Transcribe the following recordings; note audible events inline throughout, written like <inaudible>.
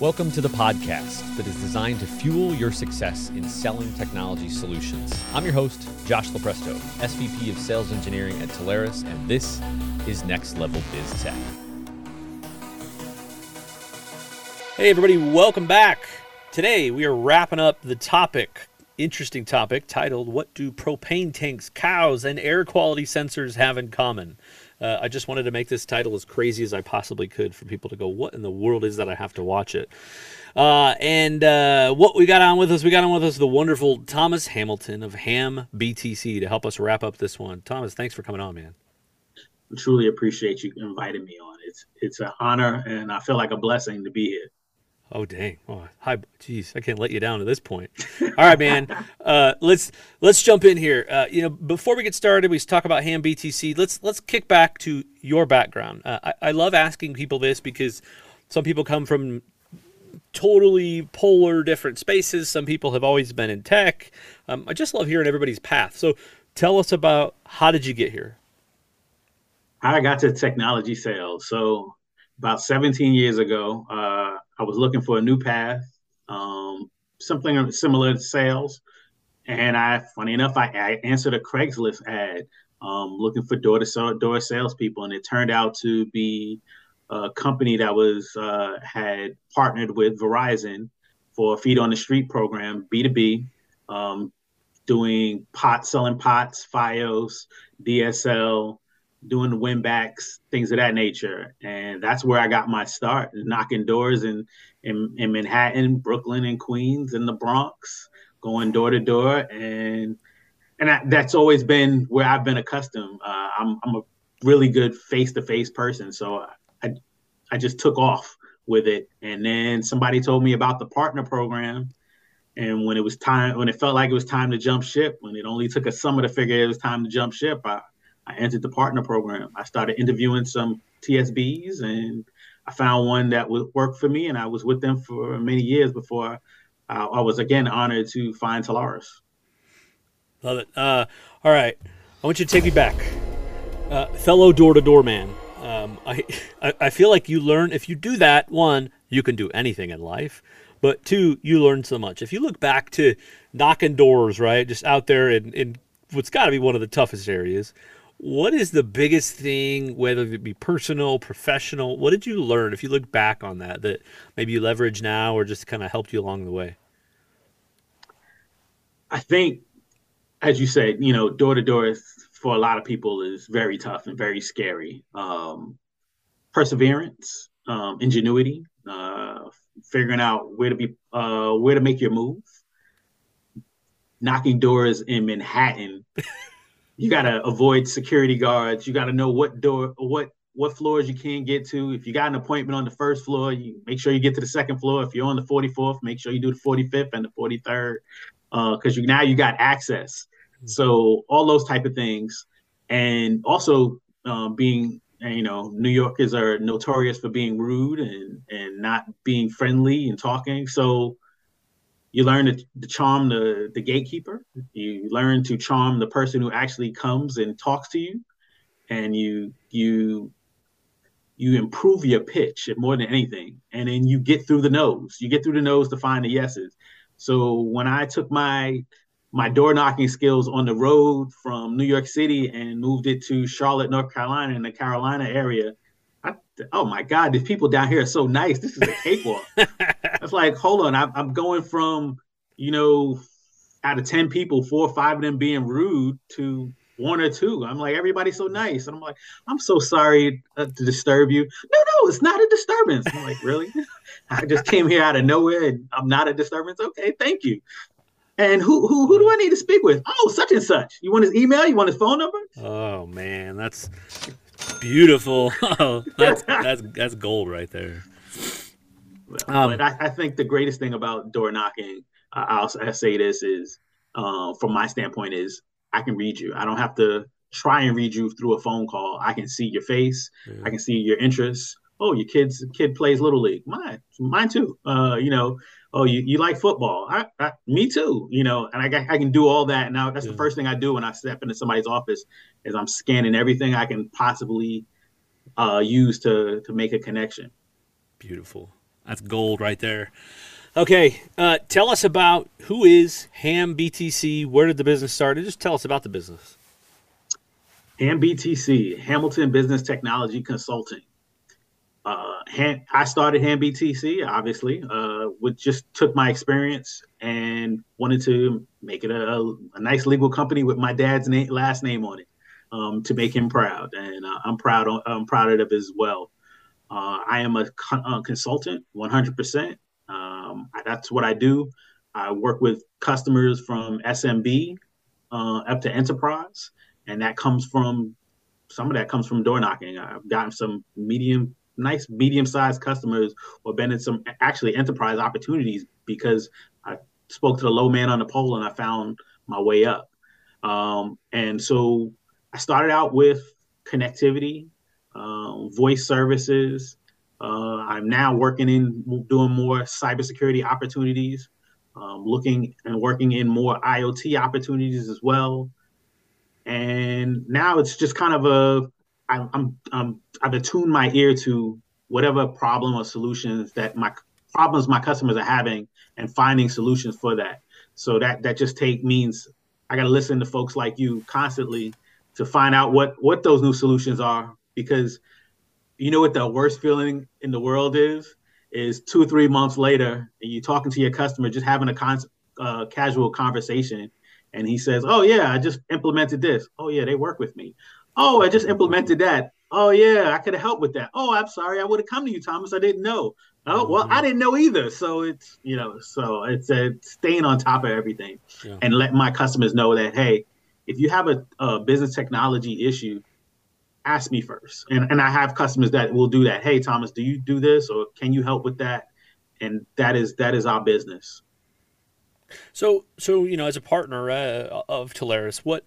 Welcome to the podcast that is designed to fuel your success in selling technology solutions. I'm your host, Josh Lupresto, SVP of Sales Engineering at Telarus, and this is Next Level Biz Tech. Hey, everybody, welcome back. Today we are wrapping up the topic, interesting topic titled What Do Propane Tanks, Cows, and Air Quality Sensors Have in Common? Uh, I just wanted to make this title as crazy as I possibly could for people to go, what in the world is that I have to watch it? Uh, and uh, what we got on with us, we got on with us the wonderful Thomas Hamilton of Ham BTC to help us wrap up this one. Thomas, thanks for coming on, man. I truly appreciate you inviting me on. It's it's an honor and I feel like a blessing to be here. Oh dang! Oh, hi, jeez, I can't let you down at this point. All right, man. <laughs> Uh, let's let's jump in here. Uh, you know, before we get started, we talk about Ham BTC. Let's let's kick back to your background. Uh, I, I love asking people this because some people come from totally polar different spaces. Some people have always been in tech. Um, I just love hearing everybody's path. So, tell us about how did you get here? I got to technology sales. So, about 17 years ago, uh, I was looking for a new path, um, something similar to sales. And I, funny enough, I, I answered a Craigslist ad um, looking for door to door salespeople, and it turned out to be a company that was uh, had partnered with Verizon for a feet on the street program, B two B, um, doing pot selling pots, FiOS, DSL, doing the win backs, things of that nature. And that's where I got my start, knocking doors in, in, in Manhattan, Brooklyn, and Queens, and the Bronx, going door to door. And and I, that's always been where I've been accustomed. Uh, I'm, I'm a really good face to face person. So I, I just took off with it. And then somebody told me about the partner program. And when it was time, when it felt like it was time to jump ship, when it only took a summer to figure it was time to jump ship, I, I entered the partner program. I started interviewing some TSBs and I found one that would work for me. And I was with them for many years before I, I was again honored to find Telarus. Love it. Uh, all right. I want you to take me back. Uh, fellow door to door man. Um, <laughs> I, I feel like you learn, if you do that, one, you can do anything in life. But two, you learn so much. If you look back to knocking doors, right, just out there in, in what's got to be one of the toughest areas, what is the biggest thing, whether it be personal, professional? What did you learn if you look back on that that maybe you leverage now or just kind of helped you along the way? I think, as you said, you know, door to door for a lot of people is very tough and very scary. Um, perseverance, um, ingenuity, uh, figuring out where to be, uh, where to make your move. Knocking doors in Manhattan <laughs> you got to avoid security guards. You got to know what door, what what floors you can get to. If you got an appointment on the first floor, you make sure you get to the second floor. If you're on the 44th, make sure you do the 45th and the 43rd, because uh, you now you got access. Mm-hmm. So all those type of things, and also uh, being you know New Yorkers are notorious for being rude and and not being friendly and talking. So you learn to, to charm the, the gatekeeper. You learn to charm the person who actually comes and talks to you, and you you you improve your pitch more than anything, and then you get through the noes. You get through the noes to find the yeses. So when I took my my door knocking skills on the road from New York City and moved it to Charlotte, North Carolina, in the Carolina area, I, oh my God, these people down here are so nice. This is a cakewalk. <laughs> it's like, hold on, I'm, I'm going from, you know, out of 10 people, four or five of them being rude to one or two. I'm like, everybody's so nice. And I'm like, I'm so sorry uh, to disturb you. No, no, it's not a disturbance. I'm like, really? <laughs> I just came here out of nowhere and I'm not a disturbance. Okay, thank you. And who who who do I need to speak with? Oh, such and such. You want his email? You want his phone number? Oh man, that's Beautiful. Oh, <laughs> that's that's that's gold right there. Um, but I, I, think the greatest thing about door knocking, uh, I'll, I'll, say this is, uh, from my standpoint, is I can read you. I don't have to try and read you through a phone call. I can see your face. Yeah. I can see your interests. Oh, your kid's kid plays little league. Mine, mine too. Uh, you know, oh, you, you like football? I, I, me too. You know, and I, I can do all that. Now that's yeah. the first thing I do when I step into somebody's office is I'm scanning everything I can possibly uh, use to to make a connection. Beautiful. That's gold right there. Okay, uh, tell us about who is Ham BTC. Where did the business start? And just tell us about the business. Ham BTC, Hamilton Business Technology Consulting. Uh, Han, I started Ham BTC, obviously, uh, which just took my experience and wanted to make it a, a nice legal company with my dad's name, last name on it um, to make him proud, and uh, I'm proud. I'm proud of it as well. Uh, I am a, con- a consultant, 100%. Um, that's what I do. I work with customers from SMB uh, up to enterprise, and that comes from some of that comes from door knocking. I've gotten some medium, nice medium-sized customers, or been in some actually enterprise opportunities because I spoke to the low man on the pole and I found my way up. Um, and so I started out with connectivity, uh, voice services. Uh, I'm now working in doing more cybersecurity opportunities, um, looking and working in more IoT opportunities as well. And now it's just kind of a I, I'm, I'm I've attuned my ear to whatever problem or solutions that my problems my customers are having and finding solutions for that. So that that just take means I got to listen to folks like you constantly to find out what what those new solutions are because you know what the worst feeling in the world is? Is two or three months later and you're talking to your customer just having a con- uh, casual conversation and he says oh yeah i just implemented this. Oh yeah they work with me. Oh i just implemented that. Oh yeah i could have helped with that. Oh i'm sorry i would have come to you thomas. I didn't know. Oh well i didn't know either. So it's you know so it's uh, staying on top of everything. Yeah. and let my customers know that hey if you have a, a business technology issue, ask me first. And and I have customers that will do that. Hey, Thomas, do you do this or can you help with that? And that is that is our business. So so you know, as a partner uh, of Telarus, what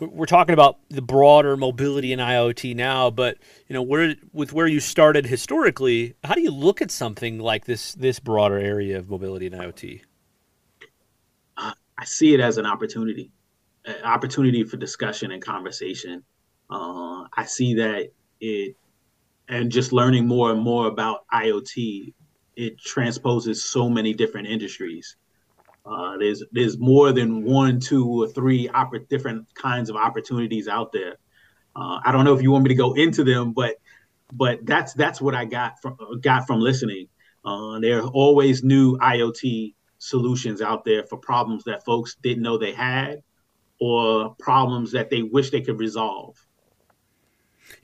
we're talking about the broader mobility and IoT now, but you know, where with where you started historically, how do you look at something like this this broader area of mobility and IoT? Uh, I see it as an opportunity an opportunity for discussion and conversation. Uh, I see that it, and just learning more and more about IoT, it transposes so many different industries. Uh, there's there's more than one, two, or three different kinds of opportunities out there. Uh, I don't know if you want me to go into them, but but that's that's what I got from got from listening. Uh, there are always new IoT solutions out there for problems that folks didn't know they had or problems that they wish they could resolve.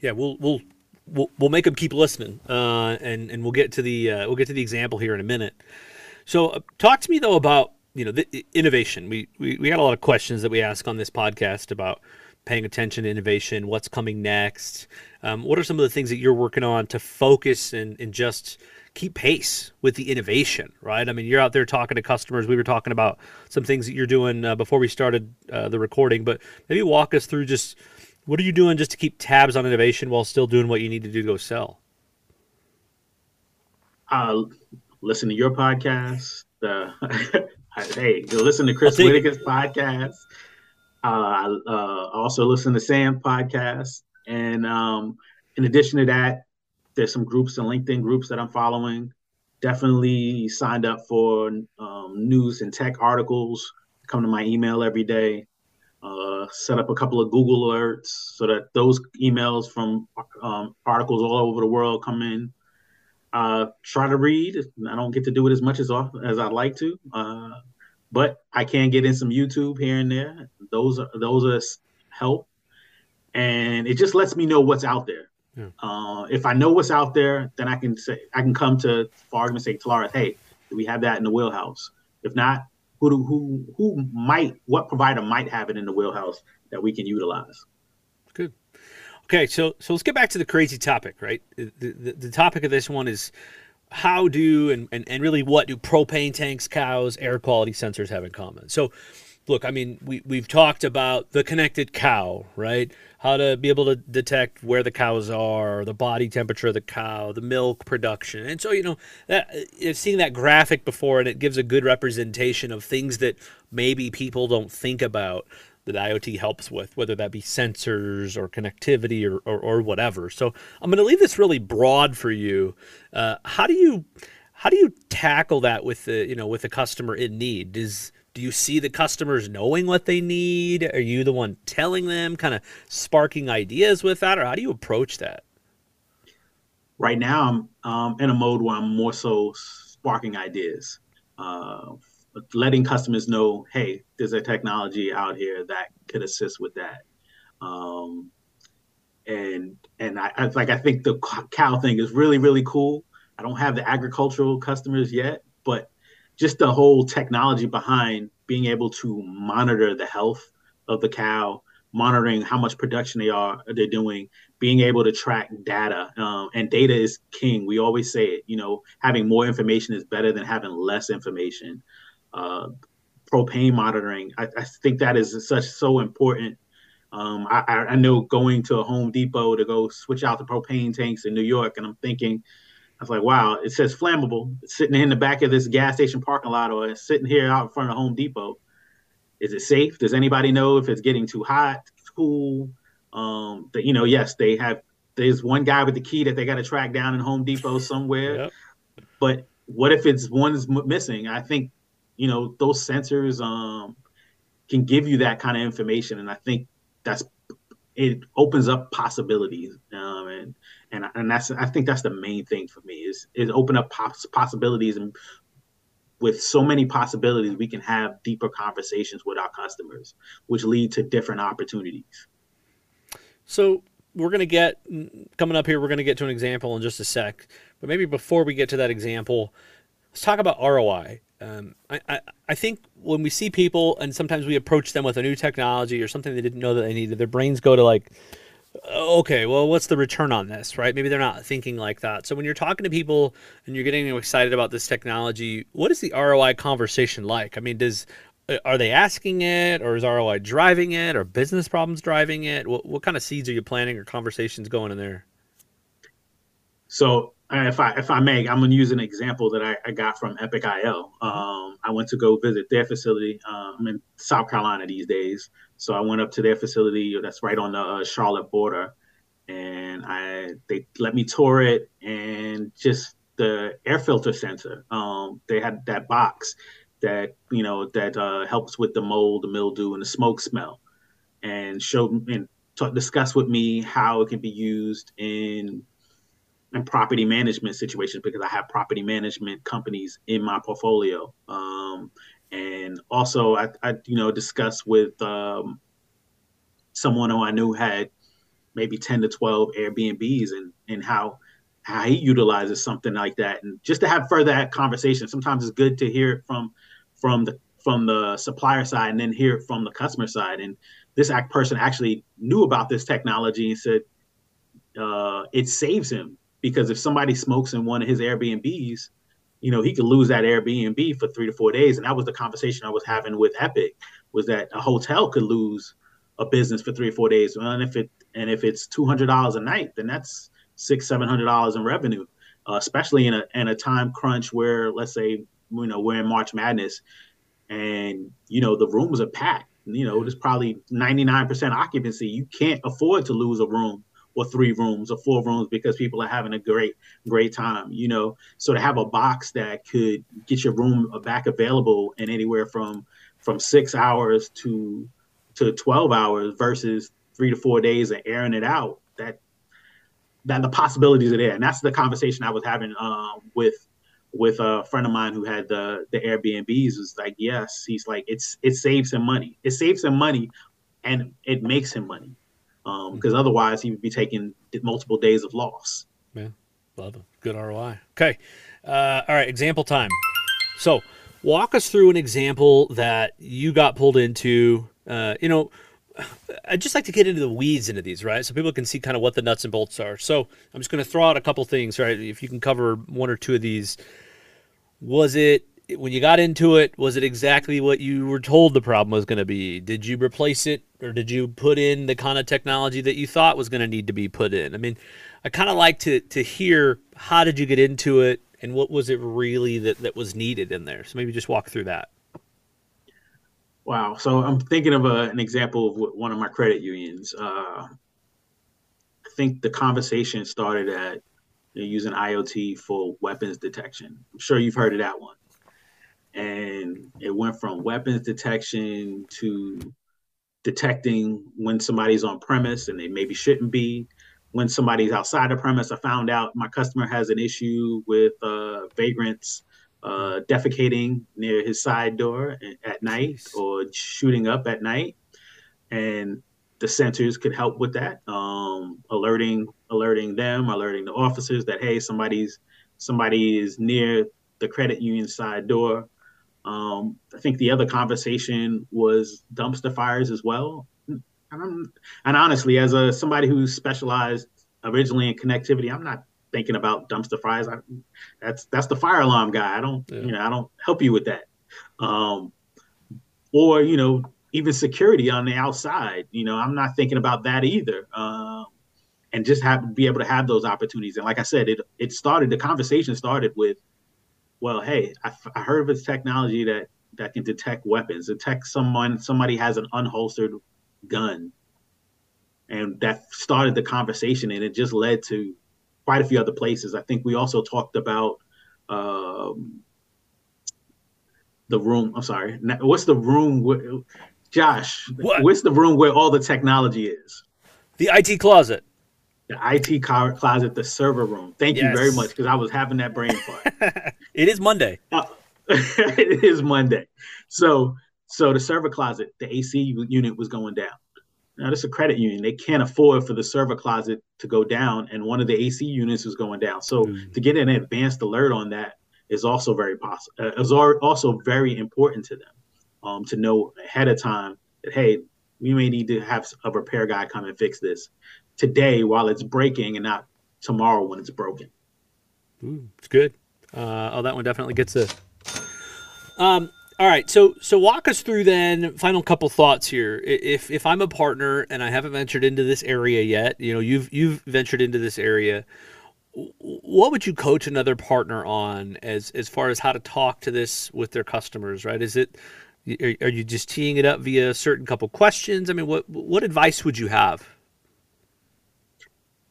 Yeah, we'll we'll we'll, we'll make them keep listening, uh, and and we'll get to the uh, we'll get to the example here in a minute. So, uh, talk to me though about you know the innovation. We, we we got a lot of questions that we ask on this podcast about paying attention to innovation, what's coming next. Um, what are some of the things that you're working on to focus and, and just keep pace with the innovation, right? I mean, you're out there talking to customers. We were talking about some things that you're doing uh, before we started uh, the recording, but maybe walk us through just what are you doing just to keep tabs on innovation while still doing what you need to do to go sell? Uh, listen to your podcast. Uh, <laughs> hey, go listen to Chris Whitaker's podcast. Uh, uh, also listen to Sam podcast. And um, in addition to that, there's some groups and LinkedIn groups that I'm following. Definitely signed up for um, news and tech articles. Come to my email every day. Set up a couple of Google alerts so that those emails from um, articles all over the world come in. Uh, try to read. I don't get to do it as much as as I'd like to, uh, but I can get in some YouTube here and there. Those are those are help, and it just lets me know what's out there. Yeah. Uh, if I know what's out there, then I can say I can come to, for argument's sake, Telarus, hey, do we have that in the wheelhouse? If not, who do, who who might what provider might have it in the wheelhouse that we can utilize? Good. Okay, so so let's get back to the crazy topic, right? The, the, the topic of this one is how do and, and, and really what do propane tanks, cows, air quality sensors have in common? So look, I mean, we, we've talked about the connected cow, right? How to be able to detect where the cows are, the body temperature of the cow, the milk production. And so, you know, that, uh, seeing that graphic before and it gives a good representation of things that maybe people don't think about that IoT helps with, whether that be sensors or connectivity or, or, or whatever. So I'm going to leave this really broad for you. Uh, how do you how do you tackle that with the you know with the customer in need? Does do you see the customers knowing what they need? Are you the one telling them, kind of sparking ideas with that, or how do you approach that? Right now, I'm um, in a mode where I'm more so sparking ideas, uh, letting customers know, hey, there's a technology out here that could assist with that. Um, and and I, I like I think the cow thing is really really cool. I don't have the agricultural customers yet, but just the whole technology behind being able to monitor the health of the cow, monitoring how much production they are they're doing, being able to track data, um, and data is king. We always say it. You know, having more information is better than having less information. Uh, propane monitoring, I, I think that is such so important um, I, I, know going to a Home Depot to go switch out the propane tanks in New York, and I'm thinking, I was like, wow, it says flammable. It's sitting in the back of this gas station parking lot, or it's sitting here out in front of Home Depot. Is it safe? Does anybody know if it's getting too hot, cool? Um, that you know, yes, they have. There's one guy with the key that they got to track down in Home Depot somewhere. yep. But what if it's one's missing? I think you know those sensors um, can give you that kind of information, and I think that's it opens up possibilities um, and and and that's I think that's the main thing for me is is open up poss- possibilities and with so many possibilities we can have deeper conversations with our customers which lead to different opportunities. So we're going to get coming up here we're going to get to an example in just a sec but maybe before we get to that example let's talk about ROI um, I, I, I think when we see people and sometimes we approach them with a new technology or something they didn't know that they needed, their brains go to like, okay, well, what's the return on this, right? Maybe they're not thinking like that. So when you're talking to people and you're getting excited about this technology, what is the ROI conversation like? I mean, does are they asking it, or is ROI driving it, or business problems driving it? What, what kind of seeds are you planting or conversations going in there? So if I if I may, I'm gonna use an example that I, I got from Epic IO. Um, I went to go visit their facility. Uh, I'm in South Carolina these days, so I went up to their facility that's right on the uh, Charlotte border, and I they let me tour it and just the air filter sensor. Um, they had that box that you know that uh, helps with the mold, the mildew, and the smoke smell, and showed and talk, discuss with me how it can be used in and property management situations because I have property management companies in my portfolio. Um, and also, I, I, you know, discussed with um, someone who I knew had maybe 10 to 12 Airbnbs and, and how how he utilizes something like that. And just to have further conversation sometimes it's good to hear it from from the from the supplier side and then hear it from the customer side. And this act person actually knew about this technology and said uh, it saves him. Because if somebody smokes in one of his Airbnbs, you know, he could lose that Airbnb for three to four days. And that was the conversation I was having with Epic was that a hotel could lose a business for three or four days. And if it and if it's two hundred dollars a night, then that's six, seven hundred dollars in revenue. Uh, especially in a in a time crunch where let's say you know we're in March Madness and you know the rooms are packed. You know, there's probably 99% occupancy. You can't afford to lose a room or three rooms or four rooms because people are having a great great time you know? So to have a box that could get your room back available in anywhere from from six hours to to 12 hours versus three to four days of airing it out that that the possibilities are there. And that's the conversation i was having uh, with with a friend of mine who had the the airbnbs. Was like yes he's like it's it saves him money. It saves him money and it makes him money because um, otherwise he would be taking multiple days of loss. Yeah, love it. Good ROI. Okay, uh, all right. Example time. So, walk us through an example that you got pulled into. Uh, you know, I'd just like to get into the weeds into these, right? So people can see kind of what the nuts and bolts are. So I'm just going to throw out a couple things, right? If you can cover one or two of these. Was it when you got into it, was it exactly what you were told the problem was going to be? Did you replace it or did you put in the kind of technology that you thought was going to need to be put in? I mean, I kind of like to to hear how did you get into it and what was it really that, that was needed in there? So maybe just walk through that. Wow. So I'm thinking of a, an example of one of my credit unions. Uh, I think the conversation started at They're using IoT for weapons detection. I'm sure you've heard of that one. And it went from weapons detection to detecting when somebody's on premise and they maybe shouldn't be. When somebody's outside the premise, I found out my customer has an issue with uh, vagrants uh, defecating near his side door at night or shooting up at night. And the sensors could help with that, um, alerting alerting them, alerting the officers that hey, somebody's somebody is near the credit union side door. Um, I think the other conversation was dumpster fires as well. And, and honestly, as a somebody who specialized originally in connectivity, I'm not thinking about dumpster fires. I, that's that's the fire alarm guy. I don't yeah. you know I don't help you with that. Um, or you know even security on the outside. You know I'm not thinking about that either. Um, and just have be able to have those opportunities. And like I said, it it started the conversation started with, well, hey, I, I heard of this technology that that can detect weapons, detect someone somebody has an unholstered gun, and that started the conversation, and it just led to quite a few other places. I think we also talked about um, the room. I'm sorry. What's the room? Where, Josh, what? what's the room where all the technology is? The IT closet. The IT closet, the server room. Thank yes. you very much because I was having that brain fart. <laughs> it is Monday. Uh, <laughs> it is Monday. So, so the server closet, the AC unit was going down. Now, this is a credit union. They can't afford for the server closet to go down, and one of the AC units is going down. So, mm-hmm. to get an advanced alert on that is also very possible. Uh, is also very important to them um, to know ahead of time that hey, we may need to have a repair guy come and fix this today while it's breaking, and not tomorrow when it's broken. Ooh, it's good. Uh, oh, that one definitely gets a. Um, all right, so so walk us through then. Final couple thoughts here. If if I'm a partner and I haven't ventured into this area yet, you know, you've you've ventured into this area. What would you coach another partner on as as far as how to talk to this with their customers? Right? Is it are, are you just teeing it up via a certain couple questions? I mean, what what advice would you have?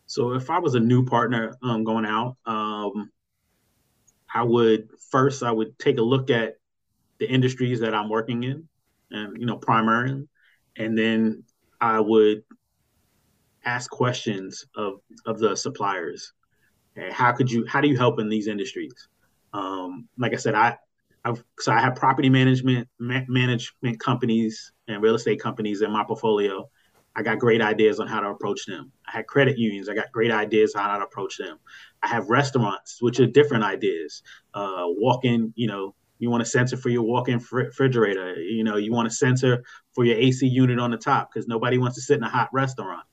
So if I was a new partner um, going out, um, I would first I would take a look at the industries that I'm working in, and you know, primarily, and then I would ask questions of of the suppliers. Hey, how could you? How do you help in these industries? Um, like I said, I I've, so I have property management ma- management companies and real estate companies in my portfolio. I got great ideas on how to approach them. I had credit unions. I got great ideas on how to approach them. I have restaurants, which are different ideas. Uh, walk-in, you know, you want a sensor for your walk-in refrigerator. You know, you want a sensor for your AC unit on the top because nobody wants to sit in a hot restaurant.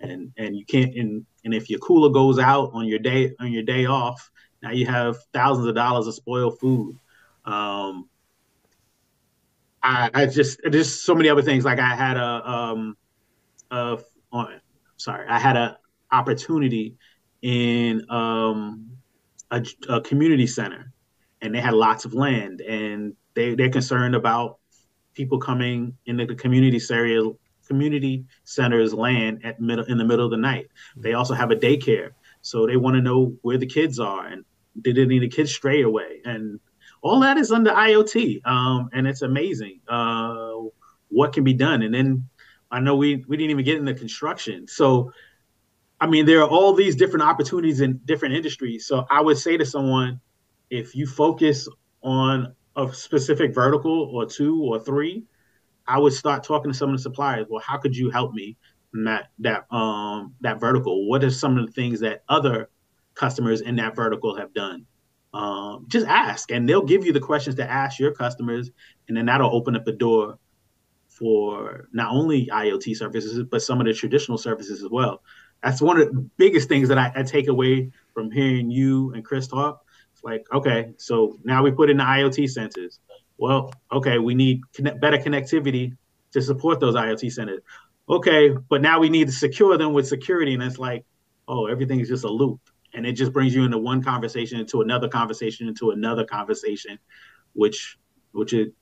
And and you can't and and if your cooler goes out on your day on your day off, now you have thousands of dollars of spoiled food. Um, I, I just there's so many other things. Like I had a um, a on, sorry, I had a opportunity in um a, a community center and they had lots of land and they, they're concerned about people coming into the community area community centers land at middle in the middle of the night. They also have a daycare so they want to know where the kids are and did they need the kids stray away? And all that is under iot um, and it's amazing uh, what can be done. And then i know we, we didn't even get into construction so i mean there are all these different opportunities in different industries so i would say to someone if you focus on a specific vertical or two or three, I would start talking to some of the suppliers. Well, how could you help me in that that um that vertical? What are some of the things that other customers in that vertical have done? Um, just ask, and they'll give you the questions to ask your customers, and then that'll open up the door for not only IoT services but some of the traditional services as well. That's one of the biggest things that I, I take away from hearing you and Chris talk It's like, okay, so now we put in the IoT sensors. Well, okay, we need connect, better connectivity to support those IoT sensors. Okay, but now we need to secure them with security, and it's like, oh, everything is just a loop, and it just brings you into one conversation, into another conversation, into another conversation, which which it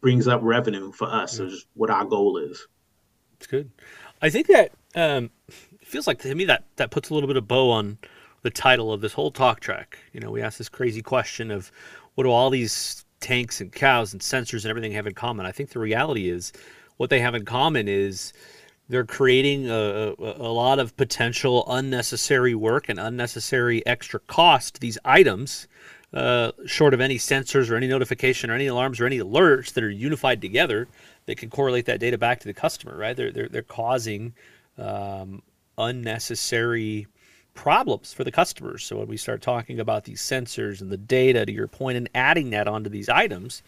brings up revenue for us. Yeah. Is what our goal is. It's good. I think that um, feels like to me that that puts a little bit of bow on the title of this whole talk track. You know, we asked this crazy question of what do all these tanks and cows and sensors and everything have in common? I think the reality is what they have in common is they're creating a, a, a lot of potential unnecessary work and unnecessary extra cost. These items, uh, short of any sensors or any notification or any alarms or any alerts that are unified together, that can correlate that data back to the customer. Right? They're they're, they're causing um, unnecessary problems for the customers. So when we start talking about these sensors and the data, to your point, and adding that onto these items,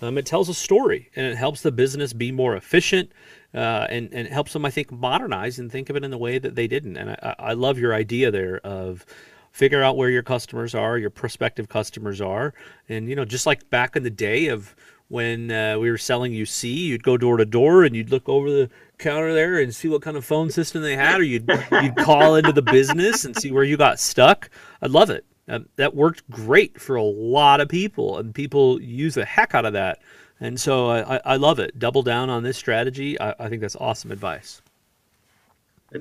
um, it tells a story and it helps the business be more efficient. Uh, and, and helps them, I think, modernize and think of it in the way that they didn't. And I, I love your idea there of figure out where your customers are, your prospective customers are, and you know, just like back in the day of when uh, we were selling UC, you'd go door to door and you'd look over the counter there and see what kind of phone system they had, or you'd you'd call into the business and see where you got stuck. I love it. Uh, that worked great for a lot of people, and people use the heck out of that. And so I, I love it. Double down on this strategy. I, I think that's awesome advice.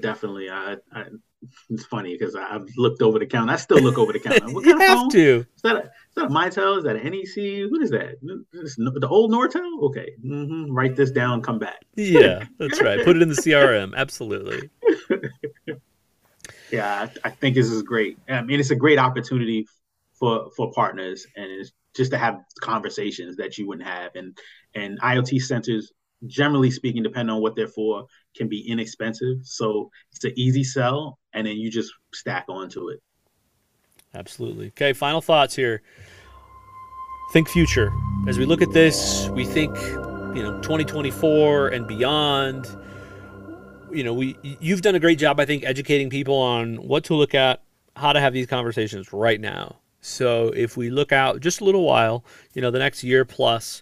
Definitely. I, I it's funny because I've looked over the counter. I still look over the counter. <laughs> What you have phone? to. Is that, a, is that a Mitel? Is that an NEC? What is that? Is the old Nortel? Okay. Mm-hmm. Write this down. Come back. yeah, <laughs> that's right. Put it in the CRM. Absolutely. <laughs> yeah, I, I, think this is great. I mean, it's a great opportunity for for partners, and it's just to have conversations that you wouldn't have. And and IoT sensors, generally speaking, depending on what they're for, can be inexpensive. So it's an easy sell, and then you just stack onto it. Absolutely. Okay, final thoughts here. Think future. As we look at this, we think, you know, 2024 and beyond. You know, we you've done a great job, I think, educating people on what to look at, how to have these conversations right now. So if we look out just a little while, you know, the next year plus,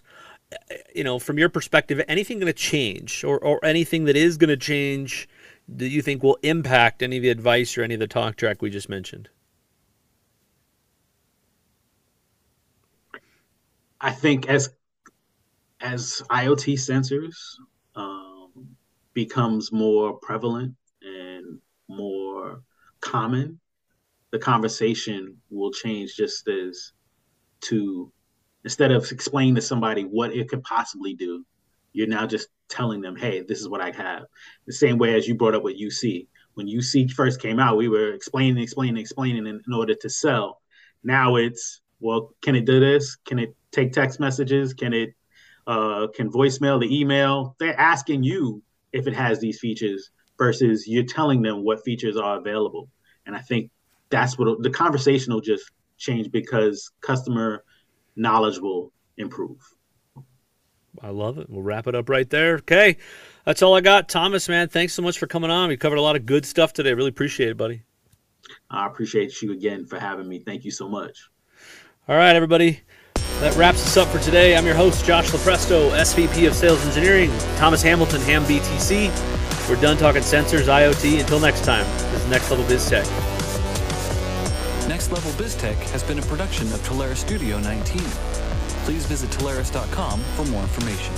you know, from your perspective, anything going to change or, or anything that is going to change that you think will impact any of the advice or any of the talk track we just mentioned? I think as as IoT sensors um, becomes more prevalent and more common, the conversation will change just as to instead of explaining to somebody what it could possibly do, you're now just telling them, hey, this is what I have. The same way as you brought up with UC. When UC first came out, we were explaining, explaining, explaining in, in order to sell. Now it's, well, can it do this? Can it take text messages? Can it uh, can voicemail the email? They're asking you if it has these features versus you're telling them what features are available. And I think that's what the conversation will just change because customer knowledge will improve. I love it. We'll wrap it up right there. Okay. That's all I got. Thomas, man, thanks so much for coming on. We covered a lot of good stuff today. Really appreciate it, buddy. I appreciate you again for having me. Thank you so much. All right, everybody. That wraps us up for today. I'm your host, Josh Lupresto, SVP of Sales Engineering, Thomas Hamilton, Ham BTC. We're done talking sensors, IoT. Until next time, this is Next Level Biz Tech. Next Level BizTech has been a production of Telarus Studio 19. Please visit Telarus.com for more information.